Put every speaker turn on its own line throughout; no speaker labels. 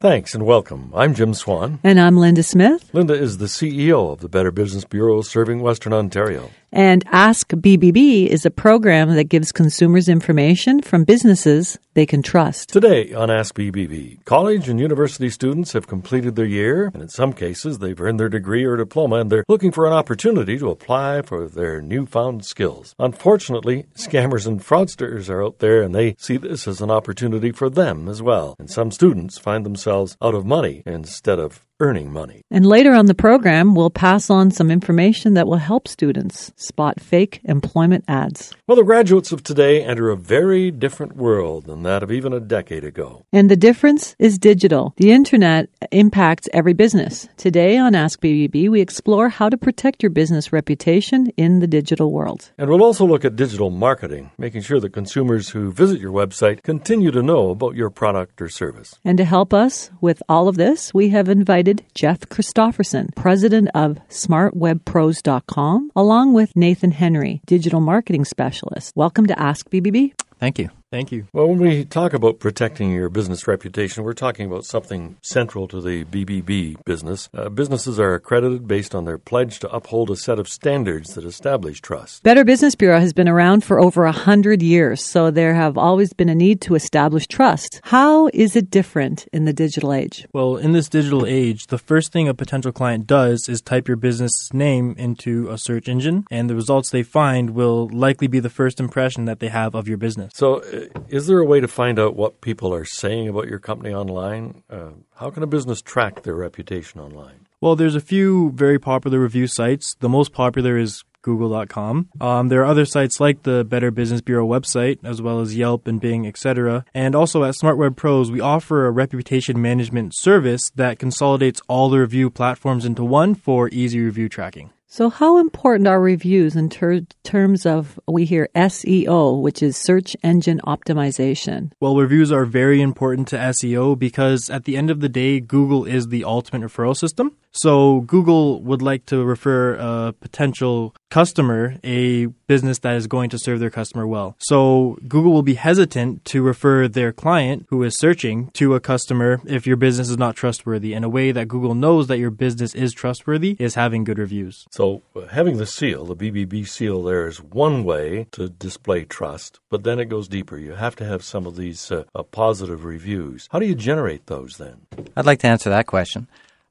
Thanks and welcome. I'm Jim Swan.
And I'm Linda Smith.
Linda is the CEO of the Better Business Bureau serving Western Ontario.
And Ask BBB is a program that gives consumers information from businesses they can trust.
Today on Ask BBB, college and university students have completed their year, and in some cases, they've earned their degree or diploma, and they're looking for an opportunity to apply for their newfound skills. Unfortunately, scammers and fraudsters are out there, and they see this as an opportunity for them as well. And some students find themselves out of money instead of earning money.
And later on the program, we'll pass on some information that will help students spot fake employment ads.
Well, the graduates of today enter a very different world than that of even a decade ago.
And the difference is digital. The internet impacts every business. Today on Ask BBB, we explore how to protect your business reputation in the digital world.
And we'll also look at digital marketing, making sure that consumers who visit your website continue to know about your product or service.
And to help us with all of this, we have invited Jeff Christofferson, president of smartwebpros.com, along with Nathan Henry, digital marketing specialist. Welcome to Ask BBB.
Thank you.
Thank you.
Well, when we talk about protecting your business reputation, we're talking about something central to the BBB business. Uh, businesses are accredited based on their pledge to uphold a set of standards that establish trust.
Better Business Bureau has been around for over a hundred years, so there have always been a need to establish trust. How is it different in the digital age?
Well, in this digital age, the first thing a potential client does is type your business name into a search engine, and the results they find will likely be the first impression that they have of your business.
So, is there a way to find out what people are saying about your company online? Uh, how can a business track their reputation online?
Well, there's a few very popular review sites. The most popular is Google.com. Um, there are other sites like the Better Business Bureau website, as well as Yelp and Bing, etc. And also at Smart Web Pros, we offer a reputation management service that consolidates all the review platforms into one for easy review tracking.
So, how important are reviews in ter- terms of we hear SEO, which is search engine optimization?
Well, reviews are very important to SEO because at the end of the day, Google is the ultimate referral system. So, Google would like to refer a potential customer a business that is going to serve their customer well. So, Google will be hesitant to refer their client who is searching to a customer if your business is not trustworthy. And a way that Google knows that your business is trustworthy is having good reviews.
So, uh, having the seal, the BBB seal, there is one way to display trust, but then it goes deeper. You have to have some of these uh, uh, positive reviews. How do you generate those then?
I'd like to answer that question.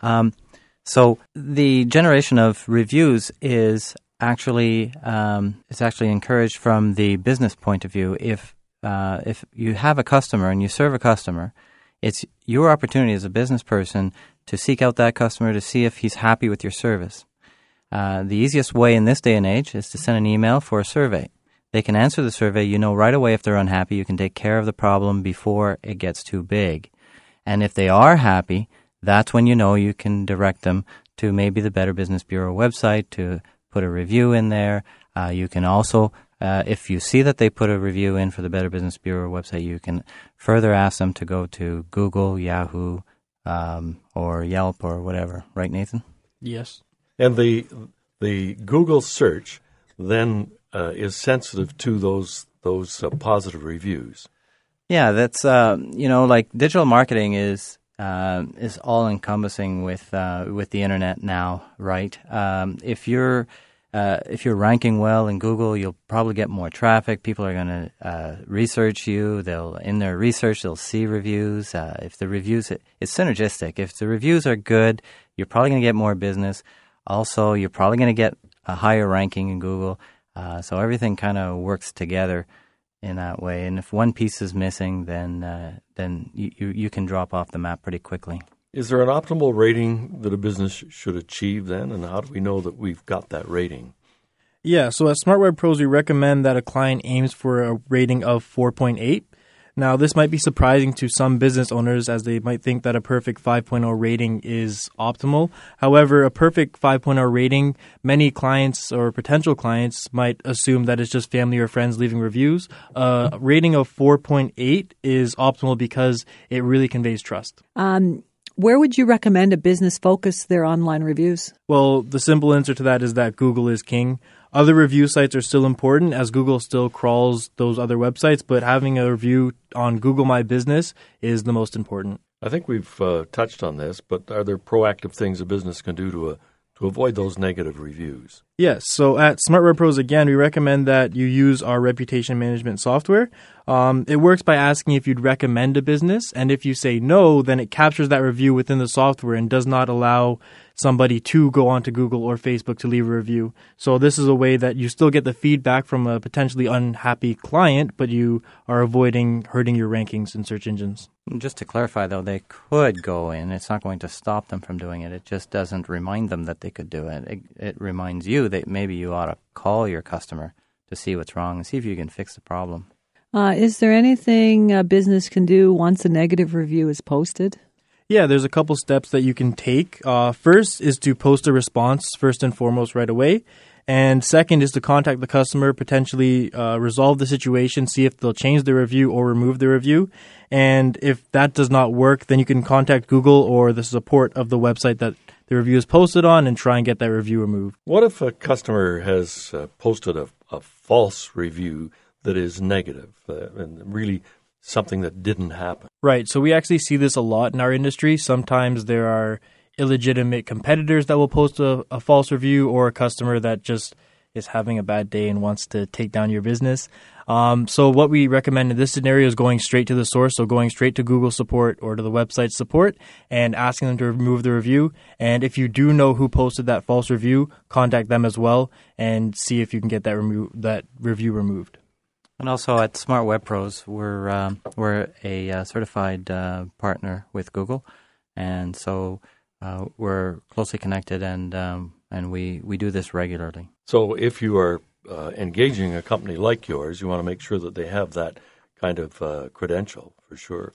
Um, so, the generation of reviews is actually um, it's actually encouraged from the business point of view. If uh, if you have a customer and you serve a customer, it's your opportunity as a business person to seek out that customer to see if he's happy with your service. Uh, the easiest way in this day and age is to send an email for a survey. They can answer the survey. You know right away if they're unhappy. You can take care of the problem before it gets too big. And if they are happy, that's when you know you can direct them to maybe the Better Business Bureau website to put a review in there. Uh, you can also, uh, if you see that they put a review in for the Better Business Bureau website, you can further ask them to go to Google, Yahoo, um, or Yelp or whatever. Right, Nathan?
Yes.
And the the Google search then uh, is sensitive to those those uh, positive reviews.
Yeah, that's uh, you know like digital marketing is uh, is all encompassing with uh, with the internet now, right? Um, if you're uh, if you're ranking well in Google, you'll probably get more traffic. People are going to uh, research you. They'll in their research they'll see reviews. Uh, if the reviews it's synergistic. If the reviews are good, you're probably going to get more business. Also, you're probably going to get a higher ranking in Google. Uh, so everything kind of works together in that way. And if one piece is missing, then uh, then you, you, you can drop off the map pretty quickly.
Is there an optimal rating that a business should achieve then, and how do we know that we've got that rating?
Yeah, so at Smart Web Pros, we recommend that a client aims for a rating of 4.8. Now, this might be surprising to some business owners as they might think that a perfect 5.0 rating is optimal. However, a perfect 5.0 rating, many clients or potential clients might assume that it's just family or friends leaving reviews. A rating of 4.8 is optimal because it really conveys trust.
Um, where would you recommend a business focus their online reviews?
Well, the simple answer to that is that Google is king. Other review sites are still important as Google still crawls those other websites, but having a review on Google My Business is the most important.
I think we've uh, touched on this, but are there proactive things a business can do to uh, to avoid those negative reviews?
Yes. So at Smart Web Pros, again, we recommend that you use our reputation management software. Um, it works by asking if you'd recommend a business, and if you say no, then it captures that review within the software and does not allow somebody to go onto Google or Facebook to leave a review. So this is a way that you still get the feedback from a potentially unhappy client, but you are avoiding hurting your rankings in search engines.
Just to clarify, though, they could go in. It's not going to stop them from doing it. It just doesn't remind them that they could do it. It, it reminds you that maybe you ought to call your customer to see what's wrong and see if you can fix the problem.
Uh, is there anything a business can do once a negative review is posted?
Yeah, there's a couple steps that you can take. Uh, first is to post a response first and foremost right away. And second is to contact the customer, potentially uh, resolve the situation, see if they'll change the review or remove the review. And if that does not work, then you can contact Google or the support of the website that the review is posted on and try and get that review removed.
What if a customer has uh, posted a, a, false review that is negative uh, and really something that didn't happen.
Right. So we actually see this a lot in our industry. Sometimes there are illegitimate competitors that will post a, a, false review or a customer that just is having a bad day and wants to take down your business. Um, so what we recommend in this scenario is going straight to the source, so going straight to Google support or to the website support and asking them to remove the review. And if you do know who posted that false review, contact them as well and see if you can get that remo- that review removed.
And also at Smart Web Pros, we're um, we're a uh, certified uh, partner with Google, and so uh, we're closely connected, and um, and we, we do this regularly.
So if you are uh, engaging a company like yours, you want to make sure that they have that kind of uh, credential for sure.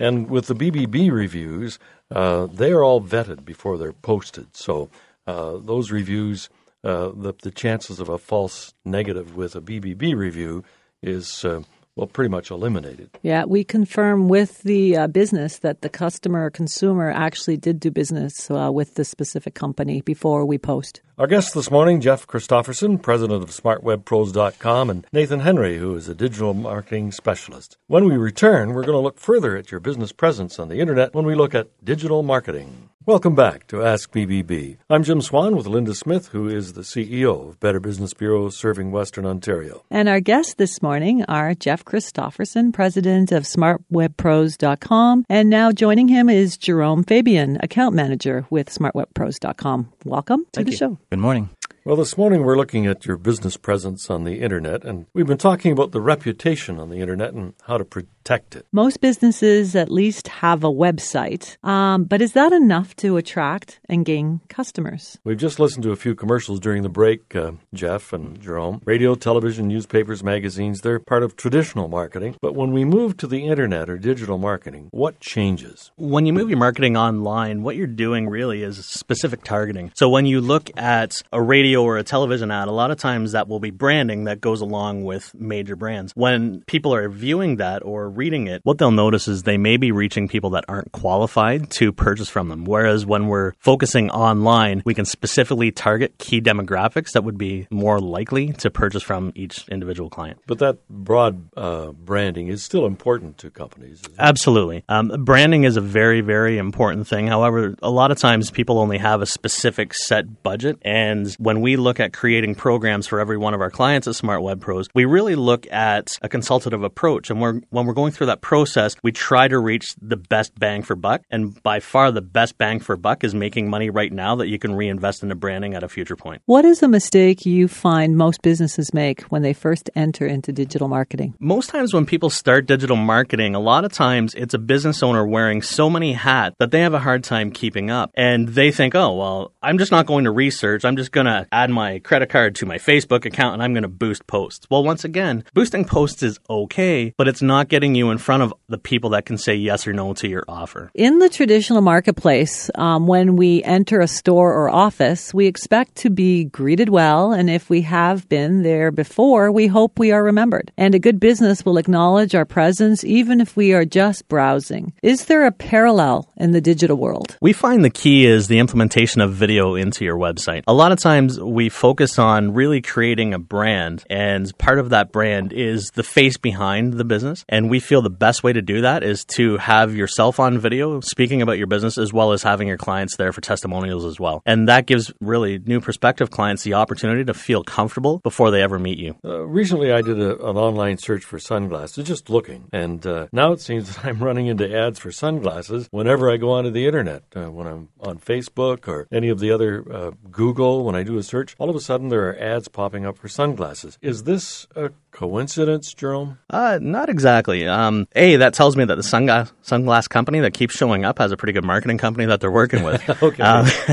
And with the BBB reviews, uh, they are all vetted before they're posted. So those reviews, the the chances of a false negative with a BBB review is uh, well pretty much eliminated.
Yeah, we confirm with the uh, business that the customer or consumer actually did do business uh, with the specific company before we post.
Our guests this morning, Jeff Christofferson, president of SmartWebPros.com, and Nathan Henry, who is a digital marketing specialist. When we return, we're going to look further at your business presence on the internet when we look at digital marketing. Welcome back to Ask BBB. I'm Jim Swan with Linda Smith, who is the CEO of Better Business Bureau serving Western Ontario.
And our guests this morning are Jeff Christofferson, president of SmartWebPros.com, and now joining him is Jerome Fabian, account manager with SmartWebPros.com. Welcome to
Thank
the
you.
show.
Good morning.
Well, this morning we're looking at your business presence on the internet, and we've been talking about the reputation on the internet and how to protect it.
Most businesses at least have a website, um, but is that enough to attract and gain customers?
We've just listened to a few commercials during the break, uh, Jeff and Jerome. Radio, television, newspapers, magazines, they're part of traditional marketing. But when we move to the internet or digital marketing, what changes?
When you move your marketing online, what you're doing really is specific targeting. So when you look at a radio or a television ad, a lot of times that will be branding that goes along with major brands. When people are viewing that or reading it, what they'll notice is they may be reaching people that aren't qualified to purchase from them. Whereas when we're focusing online, we can specifically target key demographics that would be more likely to purchase from each individual client.
But that broad uh, branding is still important to companies.
Absolutely. Um, branding is a very, very important thing. However, a lot of times people only have a specific set budget. And when we look at creating programs for every one of our clients at Smart Web Pros, we really look at a consultative approach. And we're, when we're going through that process, we try to reach the best bang for buck. And by far, the best bang for buck is making money right now that you can reinvest into branding at a future point.
What is a mistake you find most businesses make when they first enter into digital marketing?
Most times when people start digital marketing, a lot of times it's a business owner wearing so many hats that they have a hard time keeping up. And they think, oh, well, I'm just not going to research. I'm just going to add my credit card to my Facebook account and I'm going to boost posts. Well, once again, boosting posts is okay, but it's not getting you in front of the people that can say yes or no to your offer.
In the traditional marketplace, um, when we enter a store or office, we expect to be greeted well. And if we have been there before, we hope we are remembered. And a good business will acknowledge our presence even if we are just browsing. Is there a parallel in the digital world?
We find the key is the implementation of video into your website. A lot of times we focus on really creating a brand, and part of that brand is the face behind the business. And we feel the best way to do that is to have yourself on video speaking about your business as well as having your clients there for testimonials as well. And that gives really new prospective clients the opportunity to feel comfortable before they ever meet you.
Uh, recently, I did a, an online search for sunglasses, just looking, and uh, now it seems that I'm running into ads for sunglasses whenever I go onto the internet. Uh, when I'm on Facebook or any of the other uh, Google, when I do a search, all of a sudden there are ads popping up for sunglasses. Is this a coincidence, Jerome?
Uh, not exactly. Um, a, that tells me that the sunglass, sunglass company that keeps showing up has a pretty good marketing company that they're working with.
okay.
Um,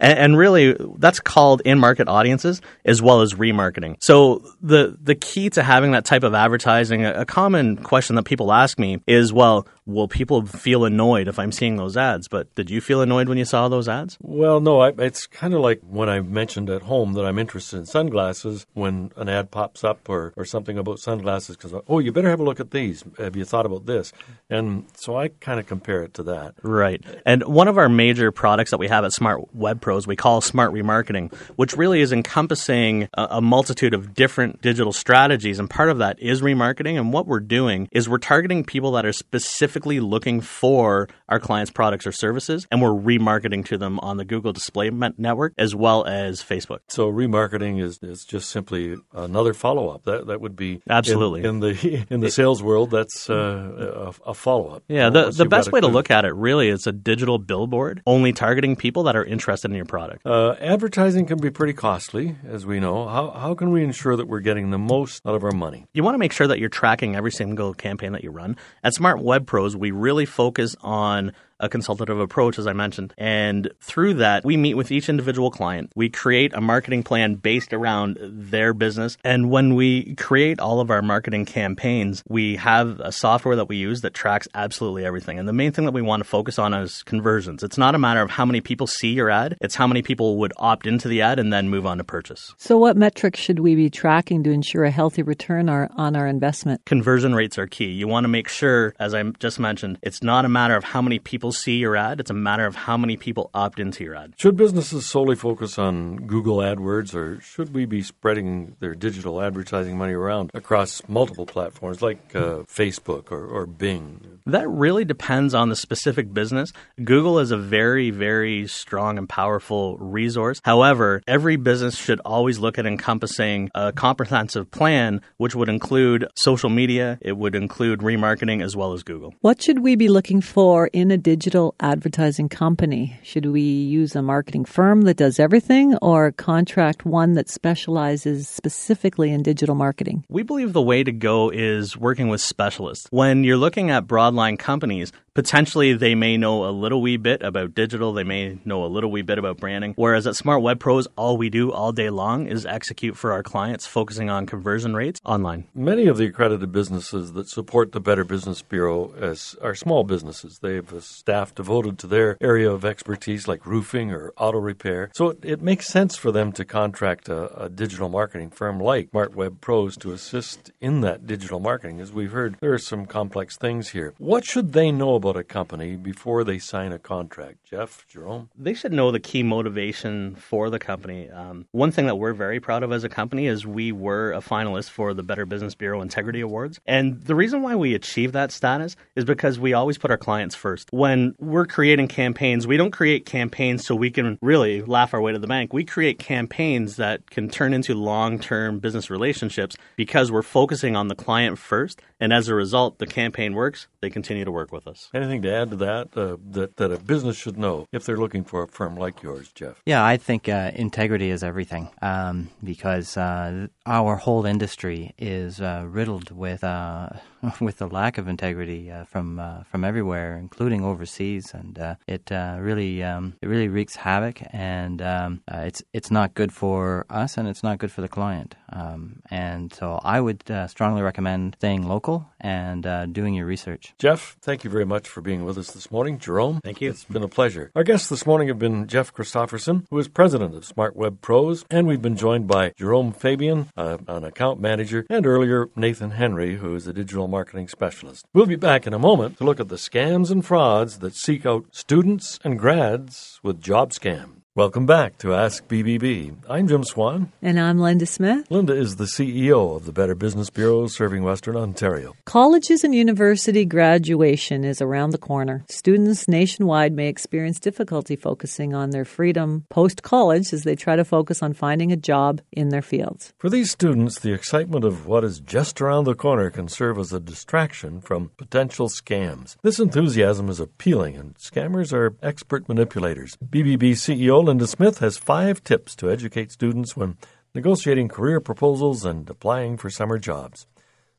and, and, really, that's called in-market audiences as well as remarketing. So the the key to having that type of advertising, a, a common question that people ask me is, well, will people feel annoyed if I'm seeing those ads? But did you feel annoyed when you saw those ads?
Well, no. I, it's kind of like when I mentioned at home that I'm interested in sunglasses when an ad pops up or, or something about sunglasses because, oh, you better have a look at these. Have you thought about this? And so I kind of compare it to that.
Right. And one of our major products that we have at Smart Web Pros, we call Smart Remarketing, which really is encompassing a, a multitude of different digital strategies. And part of that is remarketing. And what we're doing is we're targeting people that are specifically looking for our clients' products or services, and we're remarketing to them on the Google Display Network as well as Facebook.
So remarketing is, is just simply another follow up. That that would be
absolutely
in, in the in the sales world. That's uh, a, a follow up.
Yeah, the the best way to look at it really is a digital billboard only targeting people that are interested in your product.
Uh, advertising can be pretty costly, as we know. How how can we ensure that we're getting the most out of our money?
You want to make sure that you're tracking every single campaign that you run. At Smart Web Pros, we really focus on a consultative approach, as I mentioned. And through that, we meet with each individual client. We create a marketing plan based around their business. And when we create all of our marketing campaigns, we have a software that we use that tracks absolutely everything. And the main thing that we want to focus on is conversions. It's not a matter of how many people see your ad, it's how many people would opt into the ad and then move on to purchase.
So, what metrics should we be tracking to ensure a healthy return on our investment?
Conversion rates are key. You want to make sure, as I just mentioned, it's not a matter of how many people people see your ad. It's a matter of how many people opt into your ad.
Should businesses solely focus on Google AdWords, or should we be spreading their digital advertising money around across multiple platforms like uh, Facebook or, or Bing?
That really depends on the specific business. Google is a very, very strong and powerful resource. However, every business should always look at encompassing a comprehensive plan, which would include social media, it would include remarketing as well as Google.
What should we be looking for in a digital digital advertising company? Should we use a marketing firm that does everything or contract one that specializes specifically in digital marketing?
We believe the way to go is working with specialists. When you're looking at broadline companies, potentially they may know a little wee bit about digital, they may know a little wee bit about branding. Whereas at Smart Web Pros, all we do all day long is execute for our clients, focusing on conversion rates online.
Many of the accredited businesses that support the Better Business Bureau as are small businesses. They have staff devoted to their area of expertise, like roofing or auto repair. So it, it makes sense for them to contract a, a digital marketing firm like Smart Web Pros to assist in that digital marketing. As we've heard, there are some complex things here. What should they know about about a company before they sign a contract? Jeff, Jerome?
They should know the key motivation for the company. Um, one thing that we're very proud of as a company is we were a finalist for the Better Business Bureau Integrity Awards. And the reason why we achieved that status is because we always put our clients first. When we're creating campaigns, we don't create campaigns so we can really laugh our way to the bank. We create campaigns that can turn into long term business relationships because we're focusing on the client first. And as a result, the campaign works, they continue to work with us.
Anything to add to that? Uh, that that a business should know if they're looking for a firm like yours, Jeff?
Yeah, I think uh, integrity is everything um, because uh, our whole industry is uh, riddled with uh, with the lack of integrity uh, from from everywhere, including overseas, and it really um, it really wreaks havoc, and um, it's it's not good for us, and it's not good for the client. Um, and so, I would strongly recommend staying local and doing your research.
Jeff, thank you very much for being with us this morning. Jerome,
thank you.
It's been a pleasure. Our guests this morning have been Jeff Christofferson, who is president of Smart Web Pros, and we've been joined by Jerome Fabian, uh, an account manager, and earlier Nathan Henry, who is a digital marketing specialist. We'll be back in a moment to look at the scams and frauds that seek out students and grads with job scams. Welcome back to Ask BBB. I'm Jim Swan.
And I'm Linda Smith.
Linda is the CEO of the Better Business Bureau serving Western Ontario.
Colleges and university graduation is around the corner. Students nationwide may experience difficulty focusing on their freedom post college as they try to focus on finding a job in their fields.
For these students, the excitement of what is just around the corner can serve as a distraction from potential scams. This enthusiasm is appealing, and scammers are expert manipulators. BBB CEO Linda Smith has five tips to educate students when negotiating career proposals and applying for summer jobs.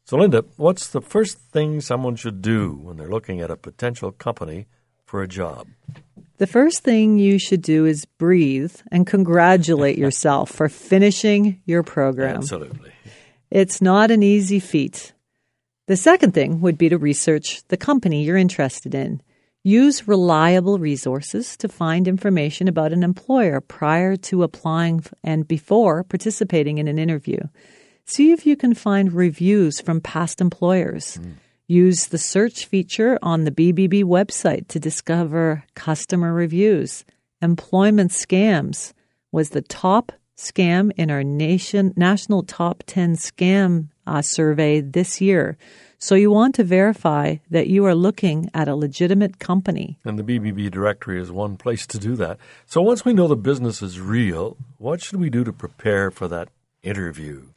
So, Linda, what's the first thing someone should do when they're looking at a potential company for a job?
The first thing you should do is breathe and congratulate yourself for finishing your program.
Absolutely.
It's not an easy feat. The second thing would be to research the company you're interested in. Use reliable resources to find information about an employer prior to applying and before participating in an interview. See if you can find reviews from past employers. Mm. Use the search feature on the BBB website to discover customer reviews. Employment scams was the top scam in our nation national top 10 scam uh, survey this year. So you want to verify that you are looking at a legitimate company.
And the BBB directory is one place to do that. So once we know the business is real, what should we do to prepare for that interview?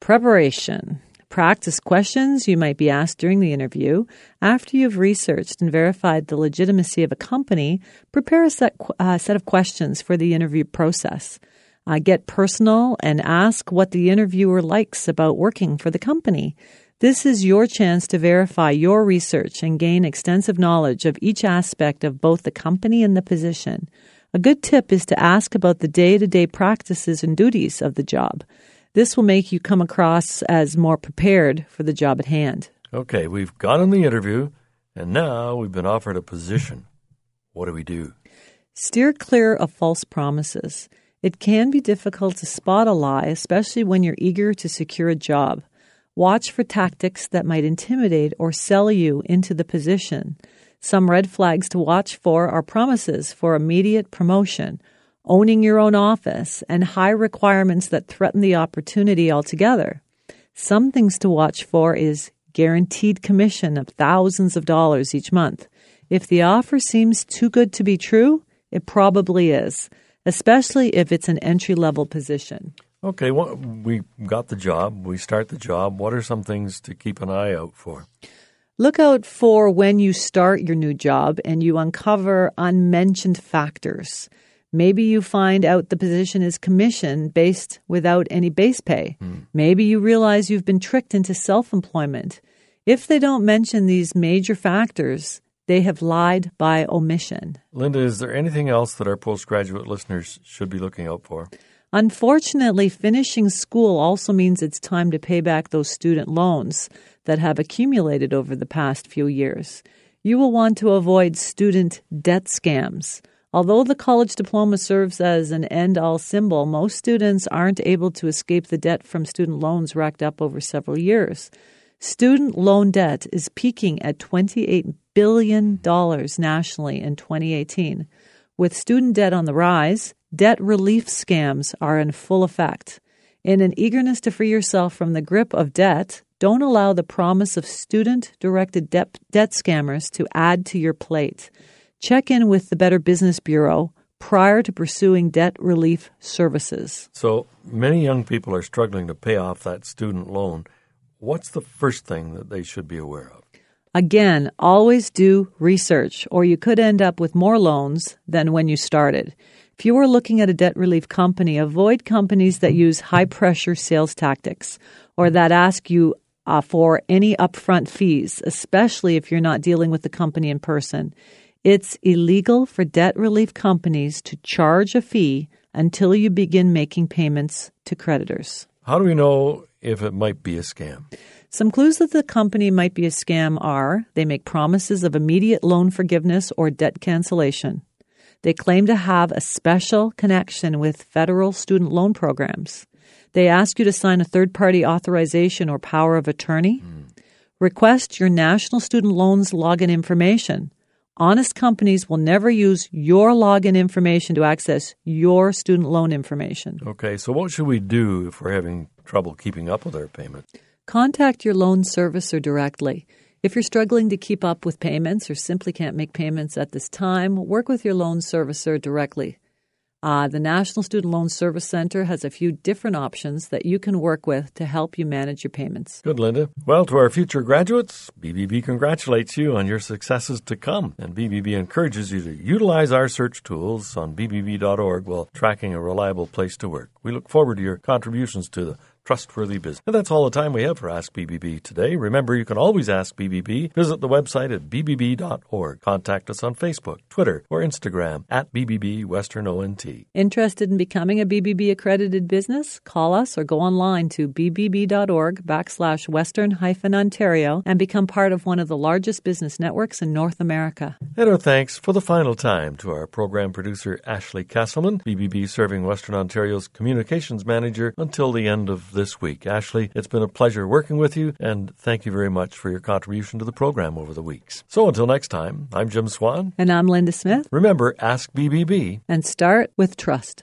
Preparation. Practice questions you might be asked during the interview. After you've researched and verified the legitimacy of a company, prepare a set, uh, set of questions for the interview process. Uh, get personal and ask what the interviewer likes about working for the company. This is your chance to verify your research and gain extensive knowledge of each aspect of both the company and the position. A good tip is to ask about the day to day practices and duties of the job. This will make you come across as more prepared for the job at hand.
Okay, we've gotten the interview, and now we've been offered a position. What do we do?
Steer clear of false promises. It can be difficult to spot a lie, especially when you're eager to secure a job. Watch for tactics that might intimidate or sell you into the position. Some red flags to watch for are promises for immediate promotion, owning your own office, and high requirements that threaten the opportunity altogether. Some things to watch for is guaranteed commission of thousands of dollars each month. If the offer seems too good to be true, it probably is, especially if it's an entry level position.
Okay, well, we got the job. We start the job. What are some things to keep an eye out for?
Look out for when you start your new job and you uncover unmentioned factors. Maybe you find out the position is commission based without any base pay. Mm. Maybe you realize you've been tricked into self employment. If they don't mention these major factors, they have lied by omission.
Linda, is there anything else that our postgraduate listeners should be looking out for?
Unfortunately, finishing school also means it's time to pay back those student loans that have accumulated over the past few years. You will want to avoid student debt scams. Although the college diploma serves as an end all symbol, most students aren't able to escape the debt from student loans racked up over several years. Student loan debt is peaking at $28 billion nationally in 2018. With student debt on the rise, debt relief scams are in full effect. In an eagerness to free yourself from the grip of debt, don't allow the promise of student directed debt, debt scammers to add to your plate. Check in with the Better Business Bureau prior to pursuing debt relief services.
So many young people are struggling to pay off that student loan. What's the first thing that they should be aware of?
Again, always do research, or you could end up with more loans than when you started. If you are looking at a debt relief company, avoid companies that use high pressure sales tactics or that ask you uh, for any upfront fees, especially if you're not dealing with the company in person. It's illegal for debt relief companies to charge a fee until you begin making payments to creditors.
How do we know if it might be a scam?
Some clues that the company might be a scam are they make promises of immediate loan forgiveness or debt cancellation. They claim to have a special connection with federal student loan programs. They ask you to sign a third party authorization or power of attorney. Mm. Request your national student loans login information Honest companies will never use your login information to access your student loan information.
Okay, so what should we do if we're having trouble keeping up with our payment?
Contact your loan servicer directly. If you're struggling to keep up with payments or simply can't make payments at this time, work with your loan servicer directly. Uh, the National Student Loan Service Center has a few different options that you can work with to help you manage your payments.
Good, Linda. Well, to our future graduates, BBB congratulates you on your successes to come, and BBB encourages you to utilize our search tools on bbb.org while tracking a reliable place to work. We look forward to your contributions to the trustworthy business. And that's all the time we have for Ask BBB today. Remember, you can always ask BBB. Visit the website at bbb.org. Contact us on Facebook, Twitter, or Instagram at BBB Western ONT.
Interested in becoming a BBB accredited business? Call us or go online to bbb.org backslash western hyphen Ontario and become part of one of the largest business networks in North America.
And our thanks for the final time to our program producer, Ashley Kesselman, BBB serving Western Ontario's communications manager until the end of this week. Ashley, it's been a pleasure working with you, and thank you very much for your contribution to the program over the weeks. So until next time, I'm Jim Swan.
And I'm Linda Smith.
Remember, ask BBB.
And start with trust.